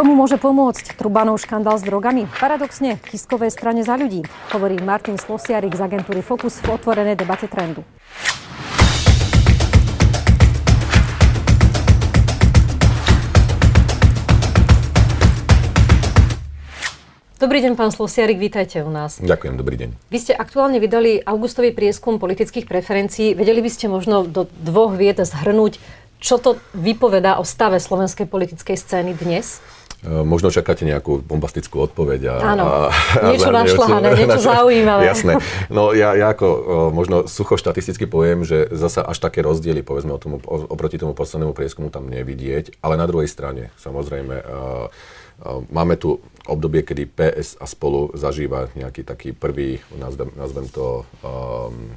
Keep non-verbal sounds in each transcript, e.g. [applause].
Komu môže pomôcť Trubanov škandál s drogami? Paradoxne, Kiskovej strane za ľudí, hovorí Martin Slosiarik z agentúry Focus v otvorenej debate trendu. Dobrý deň, pán Slosiarik, vítajte u nás. Ďakujem, dobrý deň. Vy ste aktuálne vydali augustový prieskum politických preferencií. Vedeli by ste možno do dvoch viet zhrnúť, čo to vypovedá o stave slovenskej politickej scény dnes? E, možno čakáte nejakú bombastickú odpoveď. A, Áno, a, niečo našľahané, [laughs] niečo zaujímavé. Jasné. No ja, ja ako o, možno sucho štatisticky poviem, že zasa až také rozdiely, povedzme, o tomu, oproti tomu poslednému prieskumu tam nevidieť, ale na druhej strane, samozrejme, o, máme tu obdobie, kedy PS a spolu zažíva nejaký taký prvý, nazvem, nazvem to, um,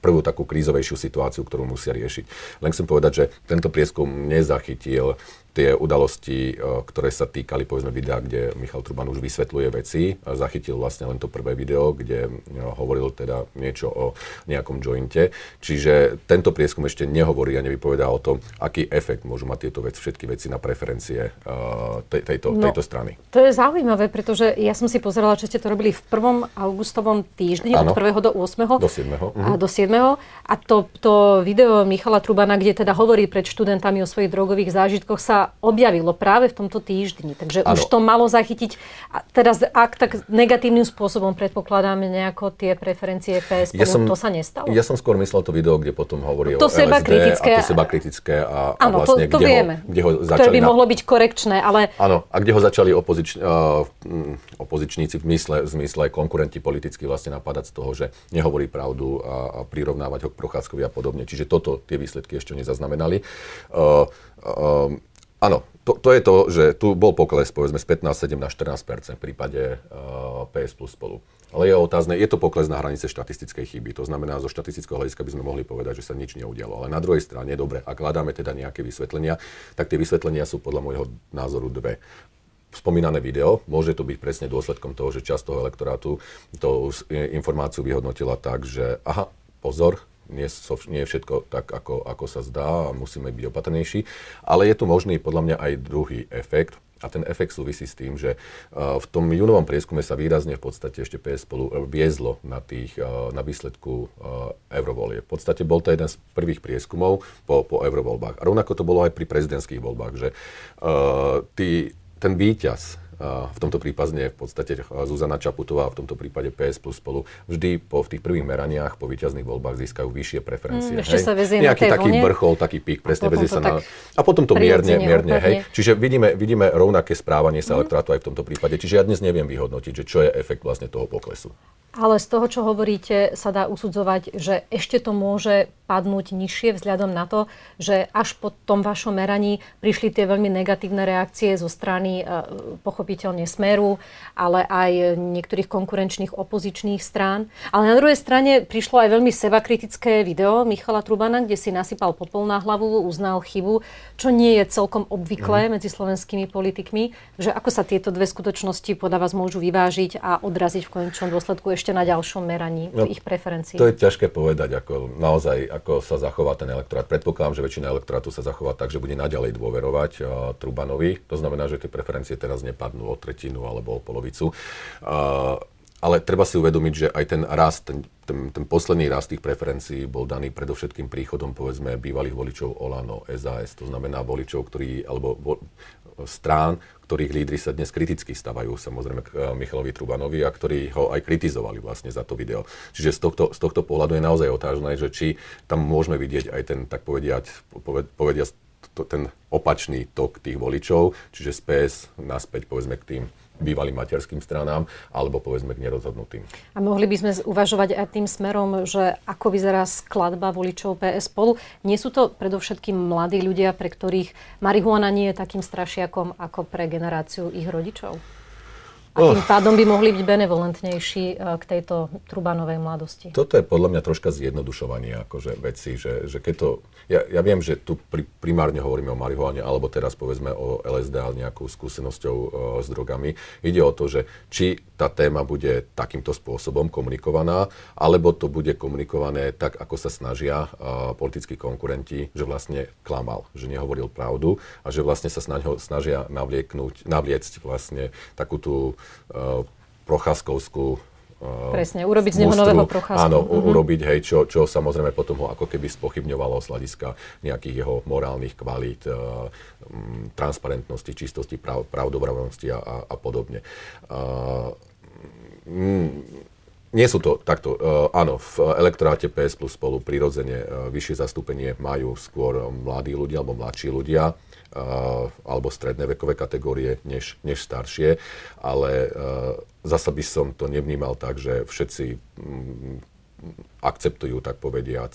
prvú takú krízovejšiu situáciu, ktorú musia riešiť. Len chcem povedať, že tento prieskum nezachytil tie udalosti, e, ktoré sa týkali povedzme videa, kde Michal Truban už vysvetľuje veci. Zachytil vlastne len to prvé video, kde e, hovoril teda niečo o nejakom jointe. Čiže tento prieskum ešte nehovorí a nevypovedá o tom, aký efekt môžu mať tieto veci, všetky veci na preferencie uh, tej, tejto, no, tejto strany. To je zaujímavé, pretože ja som si pozerala, že ste to robili v prvom augustovom týždni, ano, od 1. do 8. Do 7. Uh-huh. A do 7. A to, to video Michala Trubana, kde teda hovorí pred študentami o svojich drogových zážitkoch, sa objavilo práve v tomto týždni. Takže ano. už to malo zachytiť. A teraz, ak tak negatívnym spôsobom predpokladáme nejako tie preferencie PS, ja som, to sa nestalo? Ja som skôr myslel to video, kde potom hovorí to o seba LSD kritické. a to seba kritické a, ano, a vlastne, to, to kde, vieme. Ho, kde ho začali... Ktoré by na... mohlo byť korekčné, ale... Áno, a kde ho začali opozič, uh, opozičníci v mysle, v zmysle konkurenti politicky vlastne napadať z toho, že nehovorí pravdu a, a prirovnávať ho k Prochádzkovi a podobne. Čiže toto tie výsledky ešte nezaznamenali. Uh, uh, Áno, to, to je to, že tu bol pokles povedzme z 15, 7 na 14% v prípade uh, PS plus spolu. Ale je otázne, je to pokles na hranice štatistickej chyby. To znamená, zo štatistického hľadiska by sme mohli povedať, že sa nič neudialo. Ale na druhej strane, dobre, ak hľadáme teda nejaké vysvetlenia, tak tie vysvetlenia sú podľa môjho názoru dve spomínané video, môže to byť presne dôsledkom toho, že časť toho elektorátu tú informáciu vyhodnotila tak, že aha, pozor, nie, nie je všetko tak, ako, ako sa zdá a musíme byť opatrnejší. Ale je tu možný podľa mňa aj druhý efekt, a ten efekt súvisí s tým, že v tom júnovom prieskume sa výrazne v podstate ešte PS spolu e, viezlo na, tých, na výsledku eurovolie. V podstate bol to jeden z prvých prieskumov po, po eurovoľbách. A rovnako to bolo aj pri prezidentských voľbách, že uh, tý, ten víťaz v tomto prípade v podstate Zuzana Čaputová, v tomto prípade PS plus spolu, vždy po, v tých prvých meraniach po víťazných voľbách získajú vyššie preferencie. Mm, ešte sa Nejaký taký vlne. vrchol, taký pík, presne vezie sa na... A potom to mierne, mierne, hej. Čiže vidíme, vidíme rovnaké správanie sa mm. elektorátu aj v tomto prípade. Čiže ja dnes neviem vyhodnotiť, že čo je efekt vlastne toho poklesu. Ale z toho, čo hovoríte, sa dá usudzovať, že ešte to môže padnúť nižšie vzhľadom na to, že až po tom vašom meraní prišli tie veľmi negatívne reakcie zo strany e, pochopiteľne Smeru, ale aj niektorých konkurenčných opozičných strán. Ale na druhej strane prišlo aj veľmi sebakritické video Michala Trubana, kde si nasypal popol na hlavu, uznal chybu, čo nie je celkom obvyklé mm. medzi slovenskými politikmi. Že ako sa tieto dve skutočnosti podľa vás môžu vyvážiť a odraziť v konečnom dôsledku ešte na ďalšom meraní no, ich preferencií? To je ťažké povedať, ako naozaj, ako sa zachová ten elektorát. Predpokladám, že väčšina elektorátu sa zachová tak, že bude naďalej dôverovať uh, Trubanovi. To znamená, že tie preferencie teraz nepadnú o tretinu alebo o polovicu. Ale treba si uvedomiť, že aj ten rast, ten, ten, ten posledný rast tých preferencií bol daný predovšetkým príchodom, povedzme, bývalých voličov Olano, SAS, to znamená voličov, ktorí, alebo vo, strán, ktorých lídry sa dnes kriticky stavajú samozrejme k eh, Michalovi Trubanovi a ktorí ho aj kritizovali vlastne za to video. Čiže z tohto, z tohto pohľadu je naozaj otázne, že či tam môžeme vidieť aj ten, tak povediať, povediať ten opačný tok tých voličov, čiže z PS naspäť povedzme k tým bývalým materským stranám alebo povedzme k nerozhodnutým. A mohli by sme uvažovať aj tým smerom, že ako vyzerá skladba voličov PS spolu. Nie sú to predovšetkým mladí ľudia, pre ktorých marihuana nie je takým strašiakom ako pre generáciu ich rodičov? A tým pádom by mohli byť benevolentnejší e, k tejto Trubanovej mladosti. Toto je podľa mňa troška zjednodušovanie akože veci, že, že keď to... Ja, ja viem, že tu pri, primárne hovoríme o marihuane, alebo teraz povedzme o LSD, ale nejakou skúsenosťou uh, s drogami. Ide o to, že či tá téma bude takýmto spôsobom komunikovaná, alebo to bude komunikované tak, ako sa snažia uh, politickí konkurenti, že vlastne klamal, že nehovoril pravdu a že vlastne sa snažia navlieknúť, navliecť vlastne takú tú procházkovskú uh, Presne, urobiť z neho nového procházku. Áno, mm-hmm. urobiť, hej, čo, čo samozrejme potom ho ako keby spochybňovalo z hľadiska nejakých jeho morálnych kvalít, uh, transparentnosti, čistosti, prav, pravdobravnosti a, a, a podobne. Uh, mm, nie sú to takto. Uh, áno, v elektoráte PS plus spolu prirodzene uh, vyššie zastúpenie majú skôr mladí ľudia alebo mladší ľudia alebo stredné vekové kategórie než, než staršie, ale zasa by som to nevnímal tak, že všetci mm, akceptujú, tak povediac,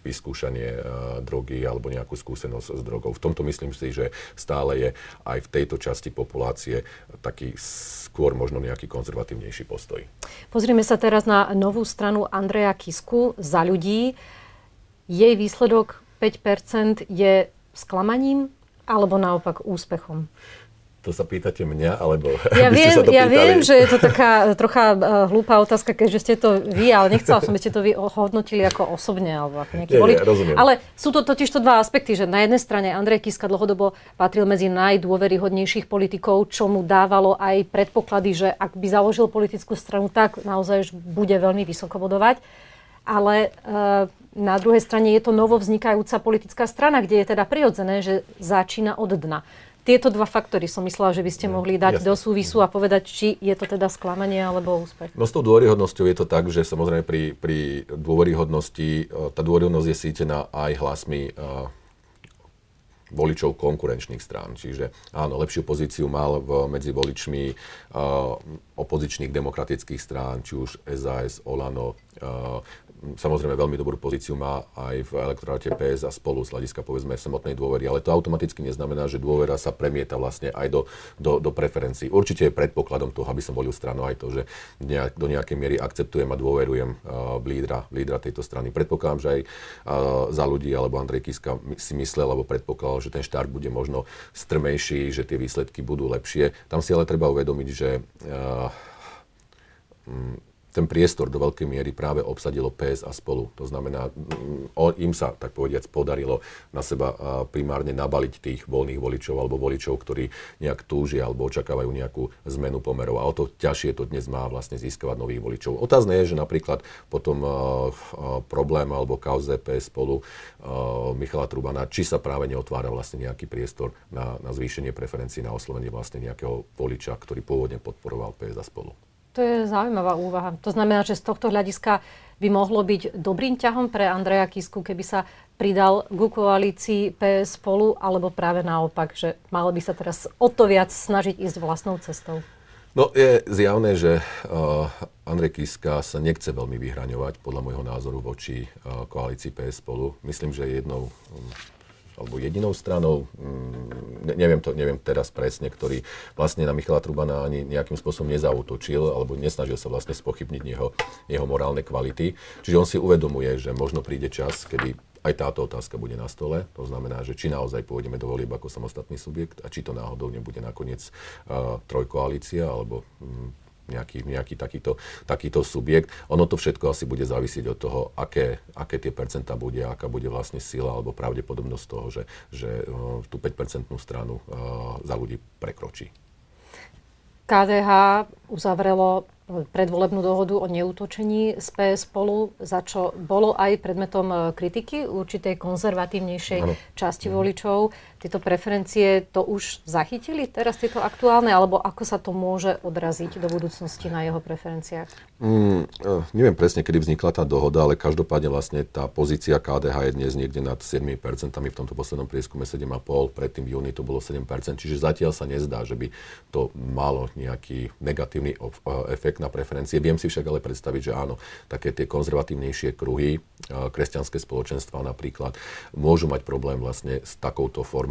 vyskúšanie drogy alebo nejakú skúsenosť s drogou. V tomto myslím si, že stále je aj v tejto časti populácie taký skôr možno nejaký konzervatívnejší postoj. Pozrieme sa teraz na novú stranu Andreja Kisku za ľudí. Jej výsledok 5% je sklamaním alebo naopak úspechom? To sa pýtate mňa, alebo ja [laughs] viem, sa to Ja viem, že je to taká trocha uh, hlúpa otázka, keďže ste to vy, ale nechcela som, aby ste to vy hodnotili ako osobne, alebo ako nejaký volič. Ale sú to totiž to dva aspekty, že na jednej strane Andrej Kiska dlhodobo patril medzi najdôveryhodnejších politikov, čo mu dávalo aj predpoklady, že ak by založil politickú stranu, tak naozaj bude veľmi vysoko bodovať. Ale uh, na druhej strane je to novo vznikajúca politická strana, kde je teda prirodzené, že začína od dna. Tieto dva faktory som myslela, že by ste mohli dať Jasne. do súvisu a povedať, či je to teda sklamanie alebo úspech. No s tou dôveryhodnosťou je to tak, že samozrejme pri, pri dôveryhodnosti, e, tá dôveryhodnosť je sítená aj hlasmi uh, voličov konkurenčných strán. Čiže áno, lepšiu pozíciu mal v, medzi voličmi uh, opozičných demokratických strán, či už SAS, Olano, uh, samozrejme veľmi dobrú pozíciu má aj v elektoráte PS a spolu z hľadiska povedzme samotnej dôvery, ale to automaticky neznamená, že dôvera sa premieta vlastne aj do, do, do preferencií. Určite je predpokladom toho, aby som volil stranu aj to, že nejak, do nejakej miery akceptujem a dôverujem uh, lídra, lídra tejto strany. Predpokladám, že aj uh, za ľudí alebo Andrej Kiska si myslel alebo predpokladal, že ten štart bude možno strmejší, že tie výsledky budú lepšie. Tam si ale treba uvedomiť, že uh, ten priestor do veľkej miery práve obsadilo PS a spolu. To znamená, im sa, tak povediac, podarilo na seba primárne nabaliť tých voľných voličov alebo voličov, ktorí nejak túžia alebo očakávajú nejakú zmenu pomerov. A o to ťažšie to dnes má vlastne získavať nových voličov. Otázne je, že napríklad potom problém alebo kauze PS spolu Michala Trubana, či sa práve neotvára vlastne nejaký priestor na, na zvýšenie preferencií, na oslovenie vlastne nejakého voliča, ktorý pôvodne podporoval PS a spolu. To je zaujímavá úvaha. To znamená, že z tohto hľadiska by mohlo byť dobrým ťahom pre Andreja Kisku, keby sa pridal k koalícii PS spolu, alebo práve naopak, že malo by sa teraz o to viac snažiť ísť vlastnou cestou? No je zjavné, že uh, Andrej Kiska sa nechce veľmi vyhraňovať, podľa môjho názoru, voči uh, koalícii PS spolu. Myslím, že jednou um, alebo jedinou stranou, mm, neviem, to, neviem teraz presne, ktorý vlastne na Michala Trubana ani nejakým spôsobom nezautočil alebo nesnažil sa vlastne spochybniť jeho, jeho morálne kvality. Čiže on si uvedomuje, že možno príde čas, kedy aj táto otázka bude na stole. To znamená, že či naozaj pôjdeme do volieb ako samostatný subjekt a či to náhodou nebude nakoniec uh, trojkoalícia alebo um, nejaký, nejaký takýto, takýto subjekt. Ono to všetko asi bude závisieť od toho, aké, aké tie percentá bude, aká bude vlastne sila alebo pravdepodobnosť toho, že, že uh, tú 5-percentnú stranu uh, za ľudí prekročí. KDH uzavrelo predvolebnú dohodu o neútočení z PS spolu, za čo bolo aj predmetom kritiky určitej konzervatívnejšej ano. časti mhm. voličov. Tieto preferencie to už zachytili teraz tieto aktuálne, alebo ako sa to môže odraziť do budúcnosti na jeho preferenciách? Mm, e, neviem presne, kedy vznikla tá dohoda, ale každopádne vlastne tá pozícia KDH je dnes niekde nad 7%, v tomto poslednom prieskume 7,5%, predtým v júni to bolo 7%, čiže zatiaľ sa nezdá, že by to malo nejaký negatívny e, efekt na preferencie. Viem si však ale predstaviť, že áno, také tie konzervatívnejšie kruhy, kresťanské spoločenstva napríklad, môžu mať problém vlastne s takouto formou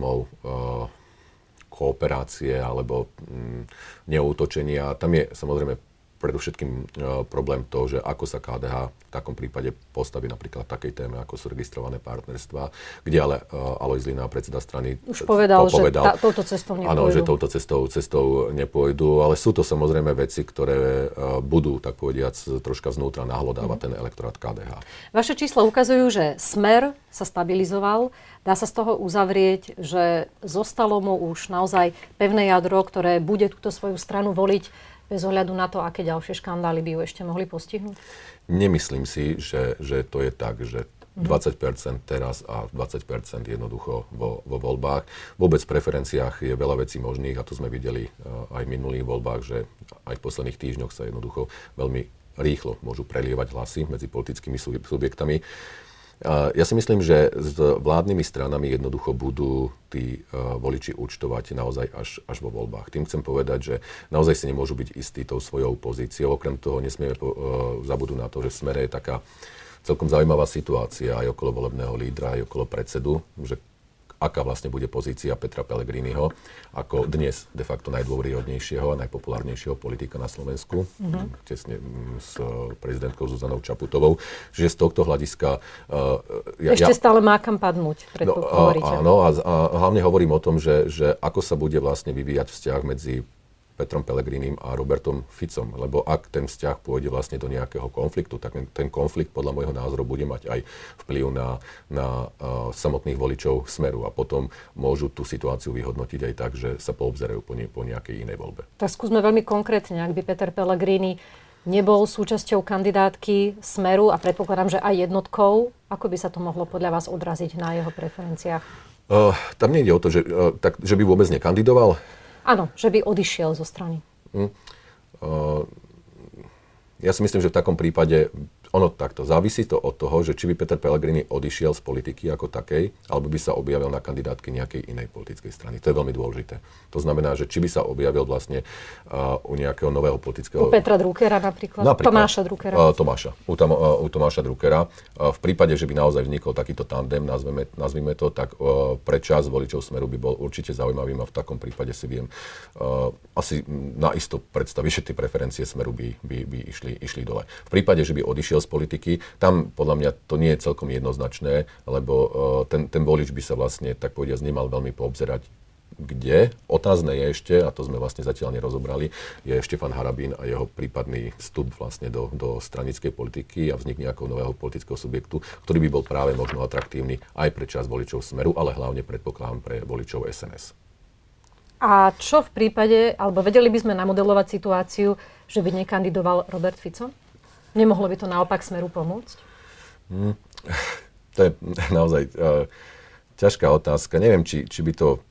kooperácie alebo mm, neútočenia. Tam je samozrejme predovšetkým uh, problém to, že ako sa KDH v takom prípade postaví napríklad v takej téme, ako sú registrované partnerstva, kde ale uh, Alois Lina, predseda strany, už povedal, povedal že tá, touto cestou nepôjdu. Áno, že touto cestou, cestou nepôjdu, ale sú to samozrejme veci, ktoré uh, budú, tak povediac, troška znútra nahlodávať mm. ten elektorát KDH. Vaše čísla ukazujú, že Smer sa stabilizoval. Dá sa z toho uzavrieť, že zostalo mu už naozaj pevné jadro, ktoré bude túto svoju stranu voliť bez ohľadu na to, aké ďalšie škandály by ju ešte mohli postihnúť? Nemyslím si, že, že to je tak, že 20% teraz a 20% jednoducho vo, vo voľbách. Vôbec v preferenciách je veľa vecí možných a to sme videli uh, aj v minulých voľbách, že aj v posledných týždňoch sa jednoducho veľmi rýchlo môžu prelievať hlasy medzi politickými subjektami. Ja si myslím, že s vládnymi stranami jednoducho budú tí uh, voliči účtovať naozaj až, až vo voľbách. Tým chcem povedať, že naozaj si nemôžu byť istí tou svojou pozíciou. Okrem toho nesmieme uh, zabudnúť na to, že v smere je taká celkom zaujímavá situácia aj okolo volebného lídra, aj okolo predsedu, že aká vlastne bude pozícia Petra Pellegriniho ako dnes de facto najdôveryhodnejšieho a najpopulárnejšieho politika na Slovensku, mm-hmm. tesne mm, s prezidentkou Zuzanou Čaputovou. Čiže z tohto hľadiska... Uh, ja, Ešte ja, stále má kam padnúť, no, Áno, a, a hlavne hovorím o tom, že, že ako sa bude vlastne vyvíjať vzťah medzi Petrom Pelegrinim a Robertom Ficom. Lebo ak ten vzťah pôjde vlastne do nejakého konfliktu, tak ten konflikt podľa môjho názoru bude mať aj vplyv na, na uh, samotných voličov Smeru a potom môžu tú situáciu vyhodnotiť aj tak, že sa poobzerajú po, ne, po nejakej inej voľbe. Tak skúsme veľmi konkrétne, ak by Peter Pellegrini nebol súčasťou kandidátky Smeru a predpokladám, že aj jednotkou, ako by sa to mohlo podľa vás odraziť na jeho preferenciách? Uh, tam nejde o to, že, uh, tak, že by vôbec nekandidoval. Áno, že by odišiel zo strany. Mm. Uh, ja si myslím, že v takom prípade ono takto, závisí to od toho, že či by Peter Pellegrini odišiel z politiky ako takej, alebo by sa objavil na kandidátky nejakej inej politickej strany. To je veľmi dôležité. To znamená, že či by sa objavil vlastne uh, u nejakého nového politického... U Petra Druckera napríklad? napríklad Tomáša Druckera? Uh, Tomáša. U, tam, uh, u Tomáša Druckera. Uh, v prípade, že by naozaj vznikol takýto tandem, nazveme, nazvime to, tak uh, pre čas voličov Smeru by bol určite zaujímavým a v takom prípade si viem uh, asi naisto predstaviť, že tie preferencie Smeru by, by, by išli, išli dole. V prípade, že by odišiel odišiel politiky. Tam podľa mňa to nie je celkom jednoznačné, lebo uh, ten, ten volič by sa vlastne, tak povediať, nemal veľmi poobzerať kde. Otázne je ešte, a to sme vlastne zatiaľ nerozobrali, je Štefan Harabín a jeho prípadný vstup vlastne do, do stranickej politiky a vznik nejakého nového politického subjektu, ktorý by bol práve možno atraktívny aj pre časť voličov Smeru, ale hlavne predpokladám pre voličov SNS. A čo v prípade, alebo vedeli by sme namodelovať situáciu, že by nekandidoval Robert Fico? Nemohlo by to naopak smeru pomôcť? Hmm, [laughs] to je naozaj uh, ťažká otázka. Neviem, či, či by to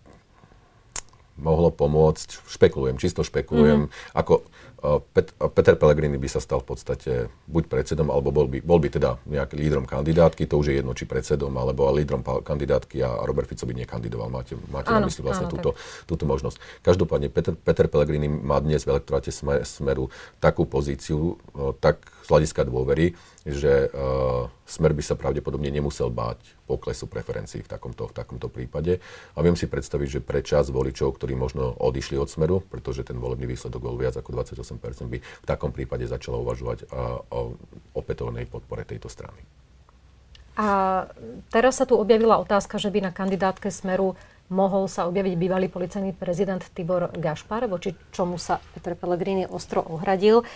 mohlo pomôcť. Špekulujem, čisto špekulujem. Mm-hmm. Ako uh, Pet, uh, Peter Pellegrini by sa stal v podstate buď predsedom, alebo bol by, bol by teda nejaký lídrom kandidátky, to už je jedno, či predsedom, alebo lídrom kandidátky a Robert Fico by nekandidoval. Máte, máte áno, na mysli vlastne áno, túto, túto možnosť. Každopádne Peter, Peter Pellegrini má dnes v elektoráte Smeru takú pozíciu, uh, tak z hľadiska dôvery, že uh, smer by sa pravdepodobne nemusel báť poklesu preferencií v takomto, v takomto prípade. A viem si predstaviť, že pre čas voličov, ktorí možno odišli od smeru, pretože ten volebný výsledok bol viac ako 28%, by v takom prípade začalo uvažovať uh, o opätovnej podpore tejto strany. A teraz sa tu objavila otázka, že by na kandidátke Smeru mohol sa objaviť bývalý policajný prezident Tibor Gašpar, voči čomu sa Peter Pellegrini ostro ohradil.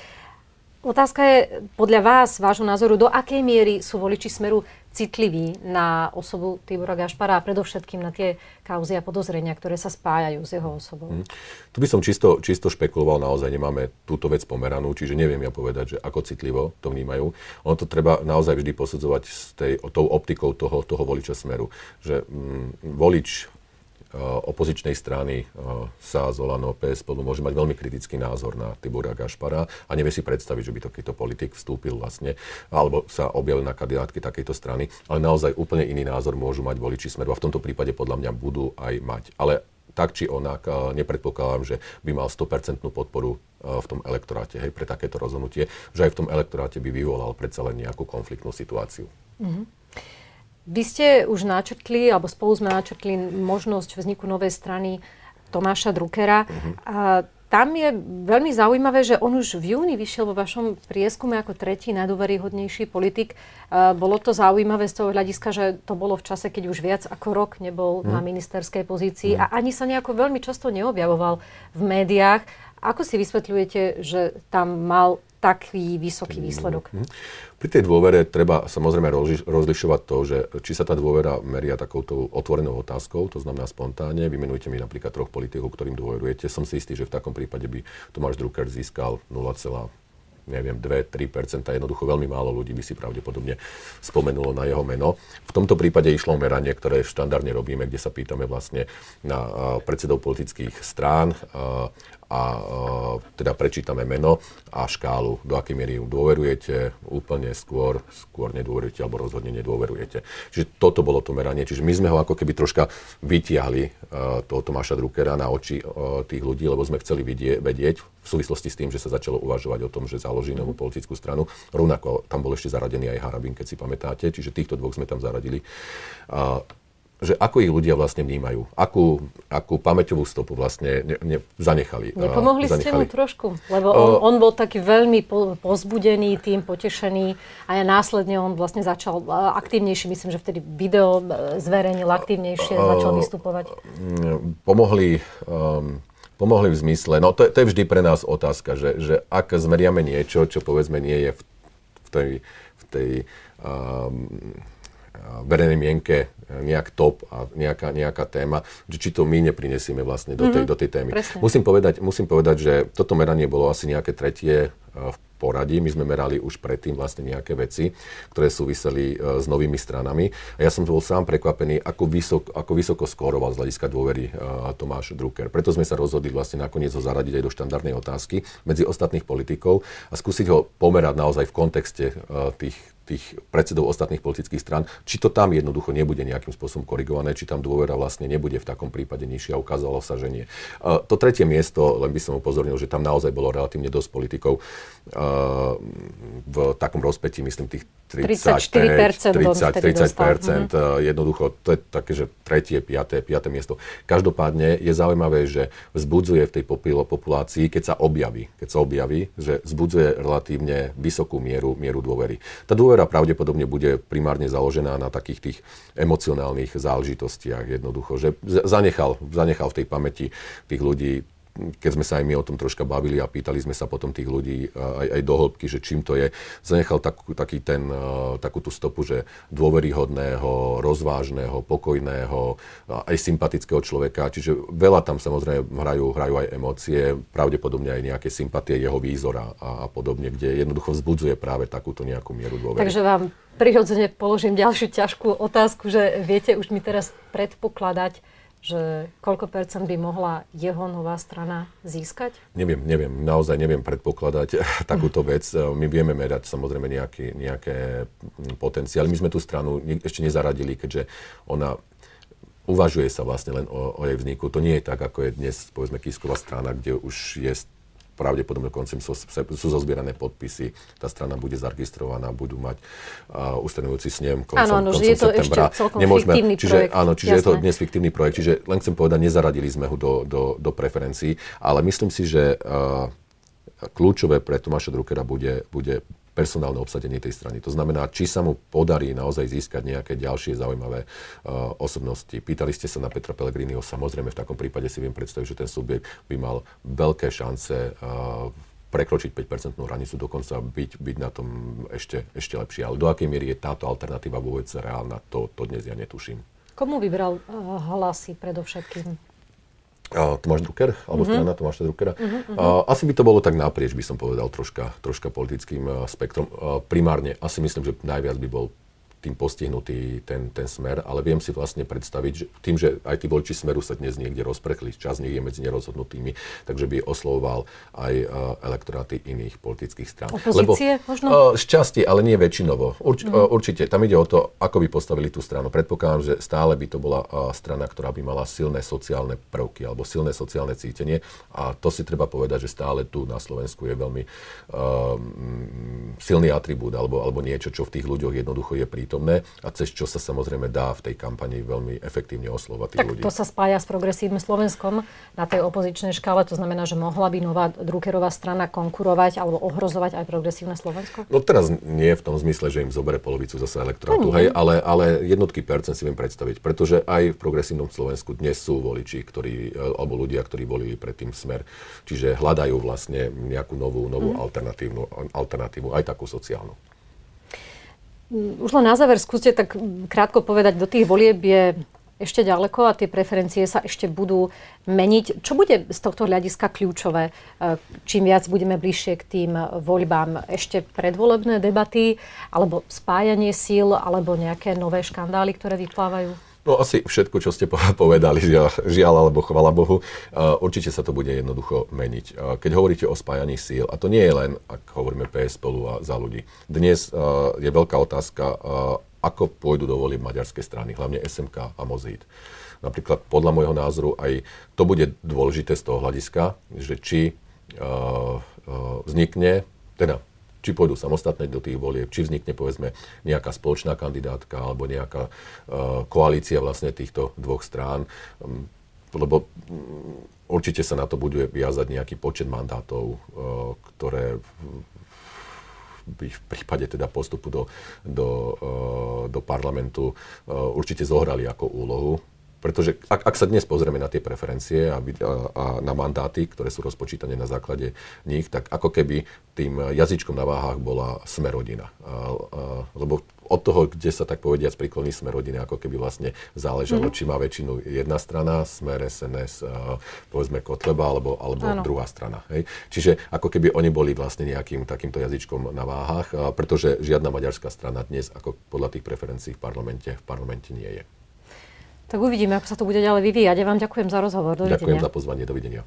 Otázka je podľa vás, vášho názoru, do akej miery sú voliči Smeru citliví na osobu Tibora Gašpara a predovšetkým na tie kauzy a podozrenia, ktoré sa spájajú s jeho osobou? Hmm. Tu by som čisto, čisto špekuloval, naozaj nemáme túto vec pomeranú, čiže neviem ja povedať, že ako citlivo to vnímajú. Ono to treba naozaj vždy posudzovať s tej, tou optikou toho, toho voliča Smeru. Že mm, volič opozičnej strany eh, sa Zolano PS spolu môže mať veľmi kritický názor na Tibora Gašpara a nevie si predstaviť, že by takýto politik vstúpil vlastne alebo sa objavil na kandidátky takejto strany, ale naozaj úplne iný názor môžu mať voliči Smeru a v tomto prípade podľa mňa budú aj mať. Ale tak či onak, eh, nepredpokladám, že by mal 100% podporu v tom elektoráte hej, pre takéto rozhodnutie, že aj v tom elektoráte by vyvolal predsa len nejakú konfliktnú situáciu. Mm-hmm. Vy ste už načrtli, alebo spolu sme načrtli možnosť vzniku novej strany Tomáša Druckera. Uh-huh. A tam je veľmi zaujímavé, že on už v júni vyšiel vo vašom prieskume ako tretí najdôveryhodnejší politik. Bolo to zaujímavé z toho hľadiska, že to bolo v čase, keď už viac ako rok nebol mm. na ministerskej pozícii mm. a ani sa nejako veľmi často neobjavoval v médiách. Ako si vysvetľujete, že tam mal taký vysoký výsledok? Mm. Pri tej dôvere treba samozrejme rozlišovať to, že či sa tá dôvera meria takouto otvorenou otázkou, to znamená spontánne, vymenujte mi napríklad troch politikov, ktorým dôverujete. Som si istý, že v takom prípade by Tomáš Drucker získal 0, neviem, 2-3%, jednoducho veľmi málo ľudí by si pravdepodobne spomenulo na jeho meno. V tomto prípade išlo meranie, ktoré štandardne robíme, kde sa pýtame vlastne na predsedov politických strán a teda prečítame meno a škálu, do akej miery ju dôverujete, úplne skôr, skôr nedôverujete alebo rozhodne nedôverujete. Čiže toto bolo to meranie. Čiže my sme ho ako keby troška vytiahli, uh, toho Tomáša Druckera na oči uh, tých ľudí, lebo sme chceli vidie, vedieť v súvislosti s tým, že sa začalo uvažovať o tom, že založí novú politickú stranu. Rovnako tam bol ešte zaradený aj Harabin, keď si pamätáte, čiže týchto dvoch sme tam zaradili. Uh, že ako ich ľudia vlastne vnímajú, akú, akú pamäťovú stopu vlastne ne, ne, zanechali. Nepomohli zanechali. ste mu trošku, lebo on, on bol taký veľmi po, pozbudený tým, potešený a ja následne on vlastne začal aktívnejšie, myslím, že vtedy video zverejnil aktívnejšie, uh, začal vystupovať. Pomohli, um, pomohli v zmysle, no to, to je vždy pre nás otázka, že, že ak zmeriame niečo, čo povedzme nie je v, v tej, v tej um, verejnej mienke nejak top a nejaká, nejaká téma, že či to my neprinesieme vlastne do tej, mm-hmm. do tej témy. Musím povedať, musím povedať, že toto meranie bolo asi nejaké tretie v poradí. My sme merali už predtým vlastne nejaké veci, ktoré súviseli e, s novými stranami. A ja som bol sám prekvapený, ako, vysok, ako vysoko skóroval z hľadiska dôvery e, Tomáš Drucker. Preto sme sa rozhodli vlastne nakoniec ho zaradiť aj do štandardnej otázky medzi ostatných politikov a skúsiť ho pomerať naozaj v kontexte e, tých, tých predsedov ostatných politických strán, či to tam jednoducho nebude nejakým spôsobom korigované, či tam dôvera vlastne nebude v takom prípade nižšia. Ukázalo sa, že nie. To tretie miesto, len by som upozornil, že tam naozaj bolo relatívne dosť politikov v takom rozpetí, myslím, tých 35, 30, 30 percent. Mm-hmm. Jednoducho, to je také, že tretie, piaté, piaté miesto. Každopádne je zaujímavé, že vzbudzuje v tej populácii, keď sa objaví, keď sa objaví, že vzbudzuje relatívne vysokú mieru, mieru dôvery. Tá dôvera pravdepodobne bude primárne založená na takých tých emocionálnych záležitostiach jednoducho, že zanechal, zanechal v tej pamäti tých ľudí keď sme sa aj my o tom troška bavili a pýtali sme sa potom tých ľudí aj, aj do hĺbky, že čím to je, zanechal takú, taký ten, takú tú stopu, že dôveryhodného, rozvážneho, pokojného, aj sympatického človeka. Čiže veľa tam samozrejme hrajú, hrajú aj emócie, pravdepodobne aj nejaké sympatie jeho výzora a, a podobne, kde jednoducho vzbudzuje práve takúto nejakú mieru dôvery. Takže vám prirodzene položím ďalšiu ťažkú otázku, že viete už mi teraz predpokladať, že koľko percent by mohla jeho nová strana získať? Neviem, neviem, naozaj neviem predpokladať [laughs] takúto vec. My vieme merať samozrejme nejaký, nejaké potenciály. My sme tú stranu ešte nezaradili, keďže ona uvažuje sa vlastne len o, o jej vzniku. To nie je tak, ako je dnes, povedzme, Kisková strana, kde už je pravdepodobne koncem sú, sú zozbierané podpisy, tá strana bude zaregistrovaná, budú mať uh, ustanovujúci snem koncom, áno, áno, koncom že je to septembra. ešte celkom Nemôžeme, fiktívny čiže, projekt. Áno, čiže jasné. je to dnes fiktívny projekt, čiže len chcem povedať, nezaradili sme ho do, do, do preferencií, ale myslím si, že uh, kľúčové pre Tomáša Druckera bude, bude personálne obsadenie tej strany. To znamená, či sa mu podarí naozaj získať nejaké ďalšie zaujímavé uh, osobnosti. Pýtali ste sa na Petra Pellegriniho, samozrejme v takom prípade si viem predstaviť, že ten subjekt by mal veľké šance uh, prekročiť 5% hranicu, dokonca byť, byť na tom ešte, ešte lepšie. Ale do akej miery je táto alternatíva vôbec reálna, to, to dnes ja netuším. Komu vybral uh, hlasy predovšetkým? Tomáš Drucker, alebo mm-hmm. strana Tomáša Druckera. Mm-hmm. Asi by to bolo tak naprieč, by som povedal, troška, troška politickým spektrom. Primárne asi myslím, že najviac by bol tým postihnutý ten, ten smer, ale viem si vlastne predstaviť, že tým, že aj tí voliči smeru sa dnes niekde rozprechli, čas nich je medzi nerozhodnutými, takže by oslovoval aj uh, elektoráty iných politických strán. Opozície Lebo, možno? Uh, z časti, ale nie väčšinovo. Urč, mm. uh, určite, tam ide o to, ako by postavili tú stranu. Predpokladám, že stále by to bola uh, strana, ktorá by mala silné sociálne prvky alebo silné sociálne cítenie a to si treba povedať, že stále tu na Slovensku je veľmi uh, silný atribút alebo, alebo niečo, čo v tých ľuďoch jednoducho je prítomné prítomné a cez čo sa samozrejme dá v tej kampani veľmi efektívne oslovať tých tak ľudí. to sa spája s progresívnym Slovenskom na tej opozičnej škále, to znamená, že mohla by nová Druckerová strana konkurovať alebo ohrozovať aj progresívne Slovensko? No teraz nie v tom zmysle, že im zobere polovicu zase elektorátu, no, hej, ale, ale jednotky percent si viem predstaviť, pretože aj v progresívnom Slovensku dnes sú voliči, ktorí, alebo ľudia, ktorí volili predtým smer, čiže hľadajú vlastne nejakú novú, novú mm. alternatívnu, alternatívu, aj takú sociálnu. Už len na záver skúste tak krátko povedať, do tých volieb je ešte ďaleko a tie preferencie sa ešte budú meniť. Čo bude z tohto hľadiska kľúčové? E, čím viac budeme bližšie k tým voľbám? Ešte predvolebné debaty, alebo spájanie síl, alebo nejaké nové škandály, ktoré vyplávajú? No asi všetko, čo ste [laughs] povedali, žiaľ, alebo chvala Bohu, určite sa to bude jednoducho meniť. Keď hovoríte o spájaní síl, a to nie je len, ak hovoríme PS spolu a za ľudí. Dnes je veľká otázka, ako pôjdu do volieb maďarské strany, hlavne SMK a Mozhit. Napríklad podľa môjho názoru aj to bude dôležité z toho hľadiska, že či vznikne, teda či pôjdu samostatne do tých volieb, či vznikne povedzme nejaká spoločná kandidátka alebo nejaká uh, koalícia vlastne týchto dvoch strán. Um, lebo um, určite sa na to bude viazať nejaký počet mandátov, uh, ktoré by v prípade teda postupu do, do, uh, do parlamentu určite zohrali ako úlohu. Pretože ak, ak sa dnes pozrieme na tie preferencie a, a, a na mandáty, ktoré sú rozpočítané na základe nich, tak ako keby tým jazyčkom na váhách bola smerodina. A, a, lebo od toho, kde sa tak povediať prikloní smer rodiny, ako keby vlastne záležalo, mm-hmm. či má väčšinu jedna strana, smer SNS, povedzme Kotleba, alebo, alebo druhá strana. Hej? Čiže ako keby oni boli vlastne nejakým takýmto jazyčkom na váhách, a, pretože žiadna maďarská strana dnes, ako podľa tých preferencií v parlamente, v parlamente nie je. Tak uvidíme, ako sa to bude ďalej vyvíjať. Ja vám ďakujem za rozhovor. Dovidenia. Ďakujem za pozvanie. Dovidenia.